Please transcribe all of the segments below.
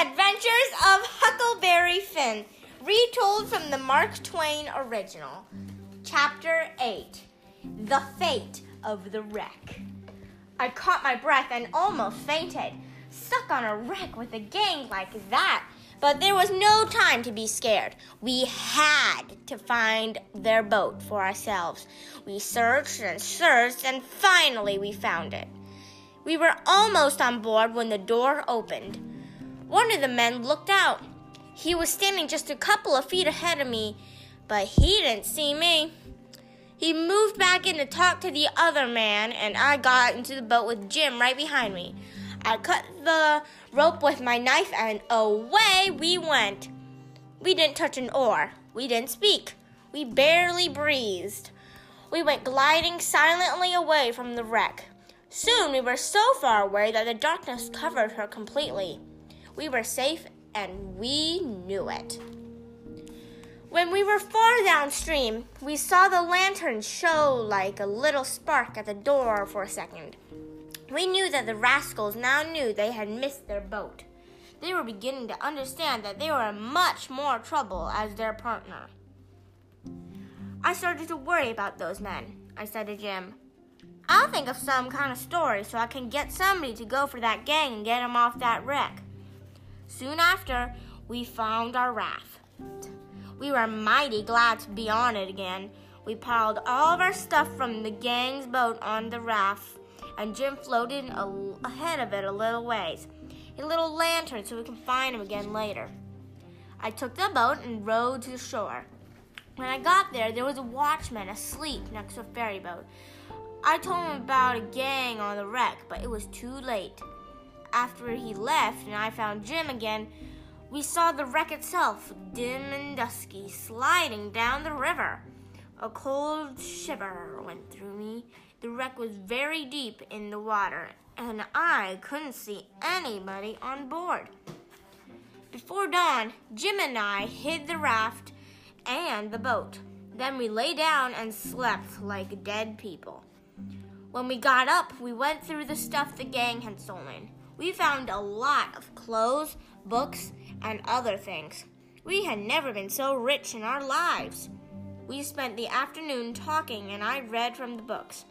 Adventures of Huckleberry Finn, retold from the Mark Twain original. Chapter 8 The Fate of the Wreck. I caught my breath and almost fainted. Stuck on a wreck with a gang like that. But there was no time to be scared. We had to find their boat for ourselves. We searched and searched, and finally we found it. We were almost on board when the door opened. One of the men looked out. He was standing just a couple of feet ahead of me, but he didn't see me. He moved back in to talk to the other man, and I got into the boat with Jim right behind me. I cut the rope with my knife, and away we went. We didn't touch an oar. We didn't speak. We barely breathed. We went gliding silently away from the wreck. Soon we were so far away that the darkness covered her completely. We were safe and we knew it. When we were far downstream, we saw the lantern show like a little spark at the door for a second. We knew that the rascals now knew they had missed their boat. They were beginning to understand that they were in much more trouble as their partner. I started to worry about those men, I said to Jim. I'll think of some kind of story so I can get somebody to go for that gang and get them off that wreck. Soon after, we found our raft. We were mighty glad to be on it again. We piled all of our stuff from the gang's boat on the raft, and Jim floated ahead of it a little ways, a little lantern so we can find him again later. I took the boat and rowed to the shore. When I got there, there was a watchman asleep next to a ferry boat. I told him about a gang on the wreck, but it was too late after he left and I found Jim again, we saw the wreck itself, dim and dusky, sliding down the river. A cold shiver went through me. The wreck was very deep in the water, and I couldn't see anybody on board. Before dawn, Jim and I hid the raft and the boat. Then we lay down and slept like dead people. When we got up, we went through the stuff the gang had stolen. We found a lot of clothes, books, and other things. We had never been so rich in our lives. We spent the afternoon talking, and I read from the books.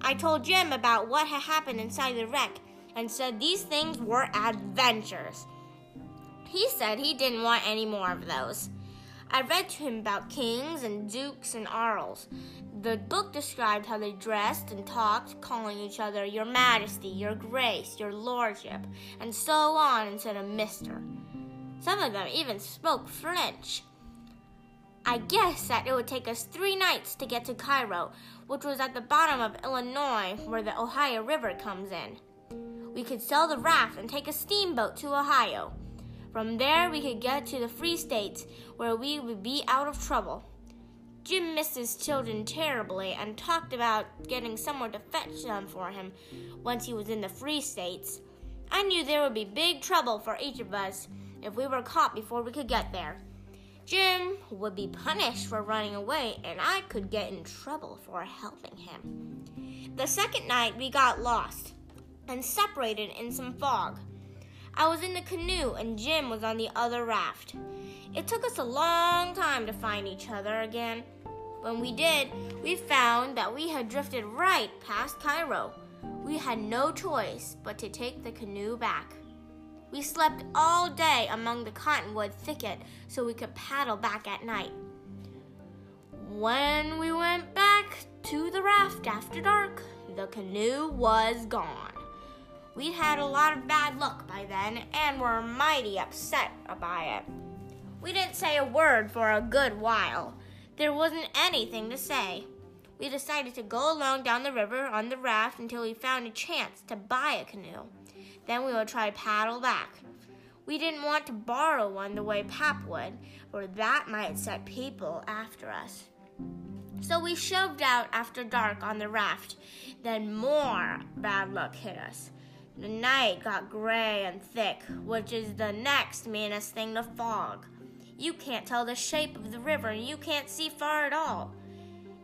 I told Jim about what had happened inside the wreck and said these things were adventures. He said he didn't want any more of those. I read to him about kings and dukes and earls. The book described how they dressed and talked, calling each other Your Majesty, Your Grace, Your Lordship, and so on instead of Mister. Some of them even spoke French. I guessed that it would take us three nights to get to Cairo, which was at the bottom of Illinois where the Ohio River comes in. We could sell the raft and take a steamboat to Ohio. From there, we could get to the Free States where we would be out of trouble. Jim missed his children terribly and talked about getting someone to fetch them for him once he was in the Free States. I knew there would be big trouble for each of us if we were caught before we could get there. Jim would be punished for running away, and I could get in trouble for helping him. The second night, we got lost and separated in some fog. I was in the canoe, and Jim was on the other raft. It took us a long time to find each other again. When we did, we found that we had drifted right past Cairo. We had no choice but to take the canoe back. We slept all day among the cottonwood thicket so we could paddle back at night. When we went back to the raft after dark, the canoe was gone. We'd had a lot of bad luck by then and were mighty upset by it. We didn't say a word for a good while. There wasn't anything to say. We decided to go along down the river on the raft until we found a chance to buy a canoe. Then we would try paddle back. We didn't want to borrow one the way Pap would, or that might set people after us. So we shoved out after dark on the raft. Then more bad luck hit us. The night got gray and thick, which is the next meanest thing to fog. You can't tell the shape of the river and you can't see far at all.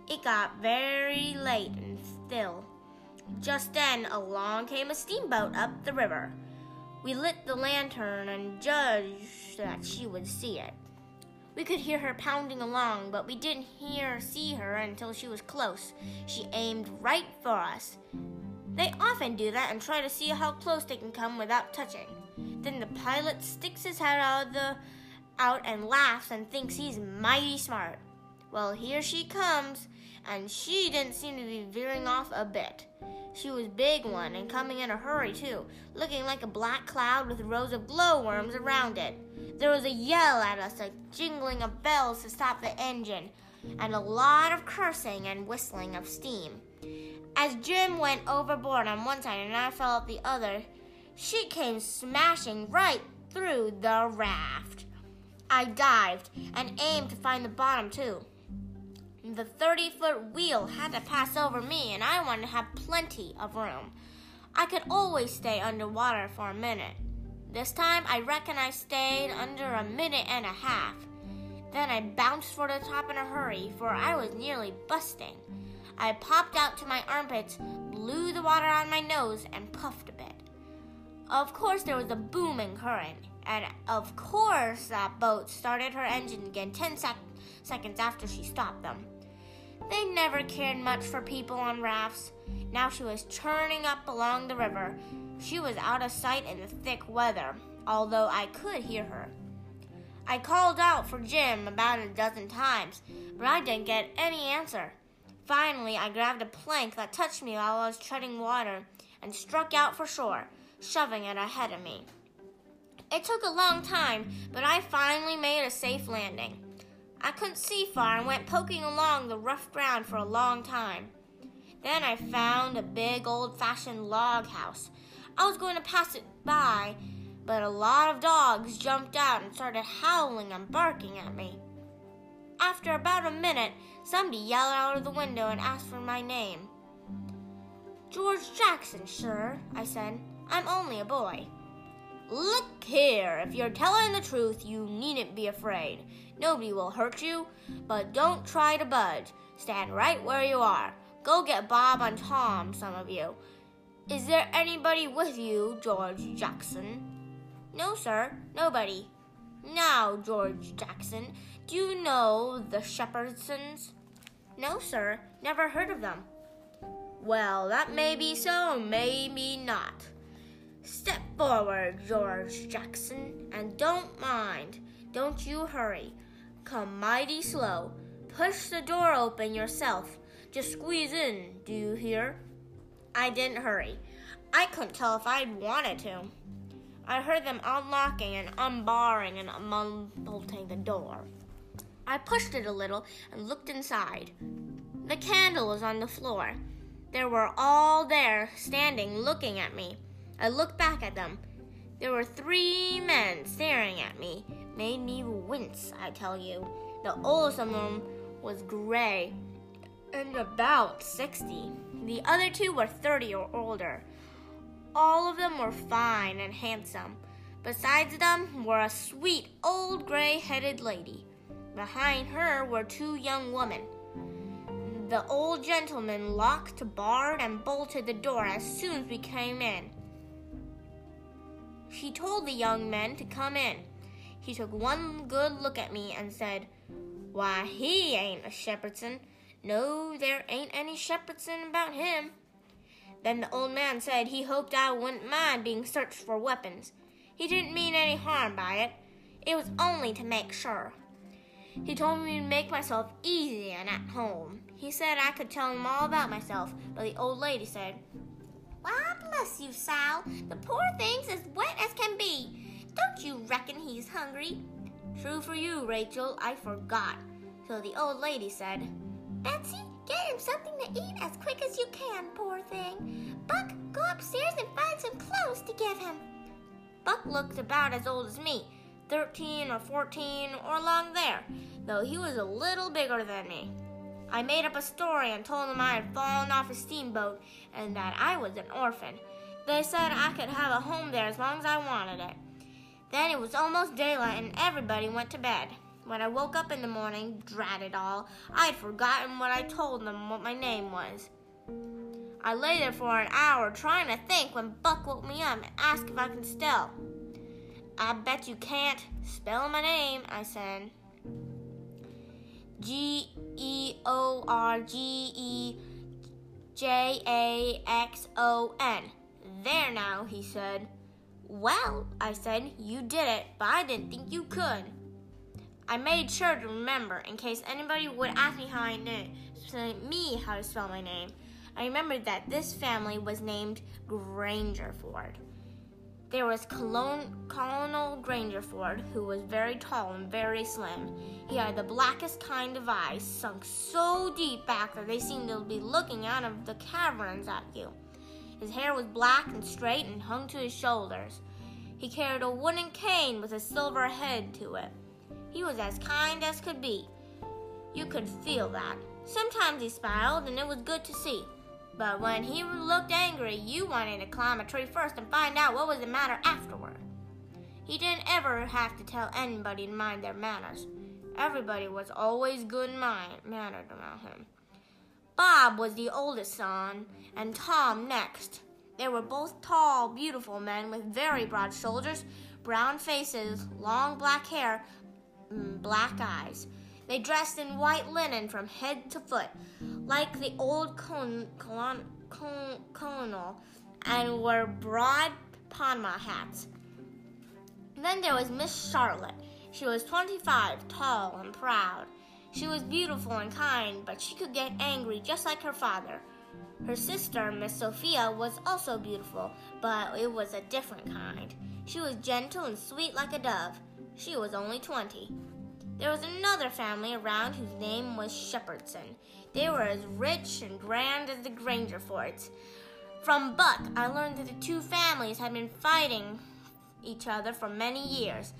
It got very late and still. Just then, along came a steamboat up the river. We lit the lantern and judged that she would see it. We could hear her pounding along, but we didn't hear or see her until she was close. She aimed right for us. They often do that and try to see how close they can come without touching. Then the pilot sticks his head out the out and laughs and thinks he's mighty smart. Well, here she comes, and she didn't seem to be veering off a bit. She was big one and coming in a hurry too, looking like a black cloud with rows of glowworms around it. There was a yell at us, a jingling of bells to stop the engine, and a lot of cursing and whistling of steam. As Jim went overboard on one side and I fell off the other, she came smashing right through the raft. I dived and aimed to find the bottom too. The 30 foot wheel had to pass over me, and I wanted to have plenty of room. I could always stay underwater for a minute. This time, I reckon I stayed under a minute and a half. Then I bounced for the top in a hurry, for I was nearly busting. I popped out to my armpits, blew the water on my nose, and puffed a bit. Of course, there was a booming current, and of course, that boat started her engine again 10 sec- seconds after she stopped them. They never cared much for people on rafts. Now she was churning up along the river. She was out of sight in the thick weather, although I could hear her. I called out for Jim about a dozen times, but I didn't get any answer. Finally, I grabbed a plank that touched me while I was treading water and struck out for shore, shoving it ahead of me. It took a long time, but I finally made a safe landing. I couldn't see far and went poking along the rough ground for a long time. Then I found a big old fashioned log house. I was going to pass it by, but a lot of dogs jumped out and started howling and barking at me. After about a minute, somebody yelled out of the window and asked for my name. George Jackson, sir, I said. I'm only a boy. Look here, if you're telling the truth, you needn't be afraid. Nobody will hurt you, but don't try to budge. Stand right where you are. Go get Bob and Tom, some of you. Is there anybody with you, George Jackson? No, sir, nobody. Now, George Jackson, do you know the Shepherdsons? No, sir, never heard of them. Well, that may be so, maybe not. Step forward, George Jackson, and don't mind. Don't you hurry. Come mighty slow. Push the door open yourself. Just squeeze in, do you hear? I didn't hurry. I couldn't tell if I'd wanted to. I heard them unlocking and unbarring and unbolting the door. I pushed it a little and looked inside. The candle was on the floor. They were all there, standing, looking at me. I looked back at them. There were three men staring at me. Made me wince, I tell you. The oldest of them was gray and about 60. The other two were 30 or older. All of them were fine and handsome. Besides them were a sweet old gray headed lady. Behind her were two young women. The old gentleman locked, barred, and bolted the door as soon as we came in. He told the young men to come in. He took one good look at me and said, Why, he ain't a Shepherdson. No, there ain't any Shepherdson about him. Then the old man said he hoped I wouldn't mind being searched for weapons. He didn't mean any harm by it. It was only to make sure. He told me to make myself easy and at home. He said I could tell him all about myself, but the old lady said, Why, bless you, Sal. The poor thing's as wet as can be. Don't you reckon he's hungry? True for you, Rachel. I forgot. So the old lady said, Betsy, get him something to eat as quick as you can, poor thing. Buck, go upstairs and find some clothes to give him. Buck looked about as old as me, 13 or 14 or along there, though he was a little bigger than me. I made up a story and told them I had fallen off a steamboat and that I was an orphan. They said I could have a home there as long as I wanted it. Then it was almost daylight and everybody went to bed. When I woke up in the morning, drat it all, I had forgotten what I told them what my name was. I lay there for an hour trying to think when Buck woke me up and asked if I can spell. I bet you can't spell my name, I said. G E O R G E J A X O N. There now, he said. Well, I said, you did it, but I didn't think you could. I made sure to remember in case anybody would ask me how I knew me how to spell my name. I remembered that this family was named Grangerford. There was Colon- Colonel Grangerford, who was very tall and very slim. He had the blackest kind of eyes, sunk so deep back that they seemed to be looking out of the caverns at you. His hair was black and straight and hung to his shoulders. He carried a wooden cane with a silver head to it. He was as kind as could be. You could feel that. Sometimes he smiled, and it was good to see. But when he looked angry, you wanted to climb a tree first and find out what was the matter afterward. He didn't ever have to tell anybody to mind their manners. Everybody was always good mannered around him. Bob was the oldest son, and Tom next. They were both tall, beautiful men with very broad shoulders, brown faces, long black hair, and black eyes. They dressed in white linen from head to foot, like the old colon, colon, colon, colonel, and wore broad Panama hats. Then there was Miss Charlotte. She was 25, tall and proud. She was beautiful and kind, but she could get angry just like her father. Her sister, Miss Sophia, was also beautiful, but it was a different kind. She was gentle and sweet like a dove. She was only 20. There was another family around whose name was Shepherdson. They were as rich and grand as the Grangerfords. From Buck, I learned that the two families had been fighting each other for many years.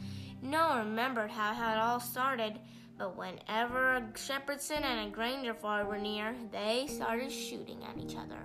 No one remembered how it all started, but whenever a Shepherdson and a Grangerford were near, they started shooting at each other.